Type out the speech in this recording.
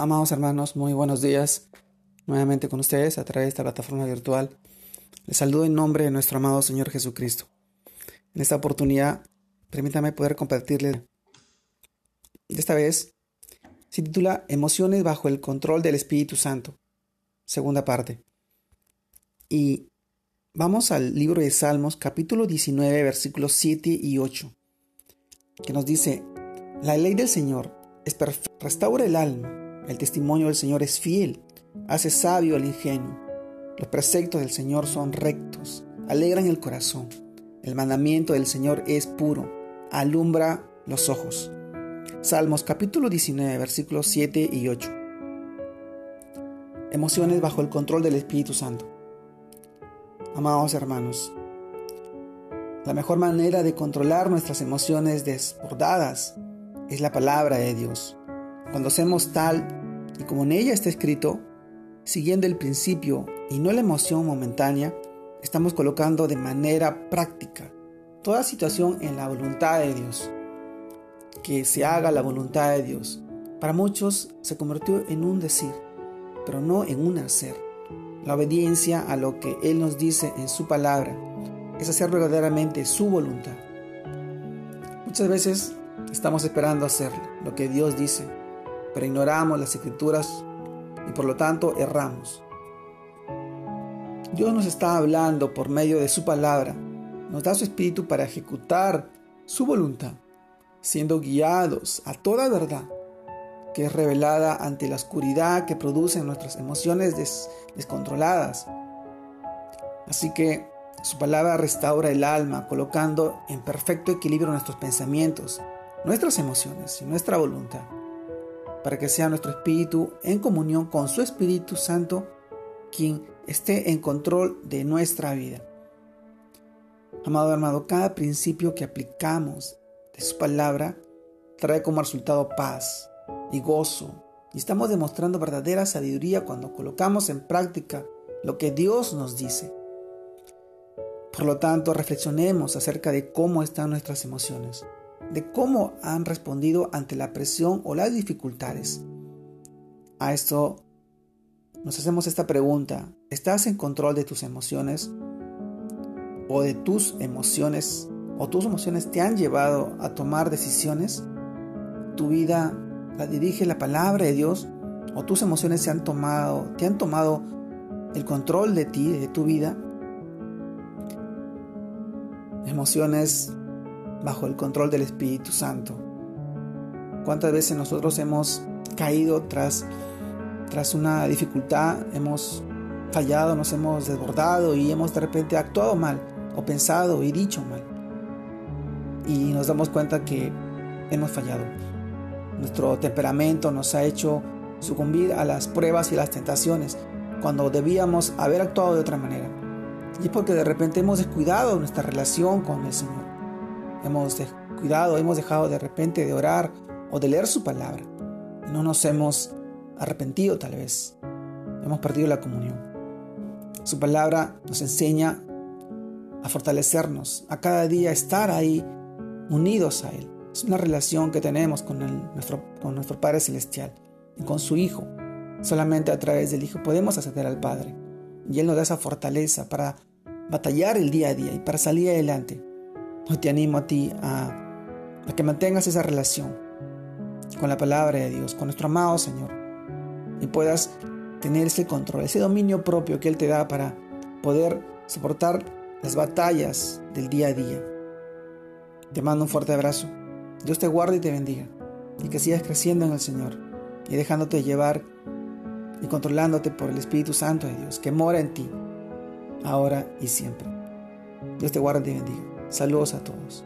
Amados hermanos, muy buenos días. Nuevamente con ustedes a través de esta plataforma virtual. Les saludo en nombre de nuestro amado Señor Jesucristo. En esta oportunidad, permítame poder compartirles. Esta vez se titula Emociones bajo el control del Espíritu Santo. Segunda parte. Y vamos al libro de Salmos, capítulo 19, versículos 7 y 8, que nos dice, La ley del Señor es perfecta, restaura el alma el testimonio del Señor es fiel, hace sabio el ingenio. Los preceptos del Señor son rectos, alegran el corazón. El mandamiento del Señor es puro, alumbra los ojos. Salmos capítulo 19, versículos 7 y 8. Emociones bajo el control del Espíritu Santo. Amados hermanos, la mejor manera de controlar nuestras emociones desbordadas es la palabra de Dios. Cuando hacemos tal y como en ella está escrito, siguiendo el principio y no la emoción momentánea, estamos colocando de manera práctica toda situación en la voluntad de Dios. Que se haga la voluntad de Dios. Para muchos se convirtió en un decir, pero no en un hacer. La obediencia a lo que Él nos dice en su palabra es hacer verdaderamente su voluntad. Muchas veces estamos esperando hacer lo que Dios dice, pero ignoramos las escrituras y por lo tanto erramos. Dios nos está hablando por medio de su palabra, nos da su espíritu para ejecutar su voluntad, siendo guiados a toda verdad que es revelada ante la oscuridad que producen nuestras emociones descontroladas. Así que su palabra restaura el alma, colocando en perfecto equilibrio nuestros pensamientos, nuestras emociones y nuestra voluntad para que sea nuestro espíritu en comunión con su Espíritu Santo quien esté en control de nuestra vida. Amado hermano, cada principio que aplicamos de su palabra trae como resultado paz y gozo. Y estamos demostrando verdadera sabiduría cuando colocamos en práctica lo que Dios nos dice. Por lo tanto, reflexionemos acerca de cómo están nuestras emociones de cómo han respondido ante la presión o las dificultades. A esto nos hacemos esta pregunta. ¿Estás en control de tus emociones? ¿O de tus emociones? ¿O tus emociones te han llevado a tomar decisiones? ¿Tu vida la dirige la palabra de Dios? ¿O tus emociones se han tomado, te han tomado el control de ti, de tu vida? Emociones bajo el control del Espíritu Santo. ¿Cuántas veces nosotros hemos caído tras, tras una dificultad, hemos fallado, nos hemos desbordado y hemos de repente actuado mal o pensado y dicho mal? Y nos damos cuenta que hemos fallado. Nuestro temperamento nos ha hecho sucumbir a las pruebas y las tentaciones cuando debíamos haber actuado de otra manera. Y es porque de repente hemos descuidado nuestra relación con el Señor hemos descuidado, hemos dejado de repente de orar o de leer su palabra. No nos hemos arrepentido tal vez. Hemos perdido la comunión. Su palabra nos enseña a fortalecernos, a cada día estar ahí unidos a Él. Es una relación que tenemos con, nuestro, con nuestro Padre Celestial y con su Hijo. Solamente a través del Hijo podemos acceder al Padre. Y Él nos da esa fortaleza para batallar el día a día y para salir adelante. Te animo a ti a, que mantengas esa relación con la palabra de Dios, con nuestro amado Señor, y puedas tener ese control, ese dominio propio que Él te da para poder soportar las batallas del día a día. Te mando un fuerte abrazo. Dios te guarde y te bendiga, y que sigas creciendo en el Señor y dejándote llevar y controlándote por el Espíritu Santo de Dios que mora en ti, ahora y siempre. Dios te guarde y te bendiga. Saludos a todos.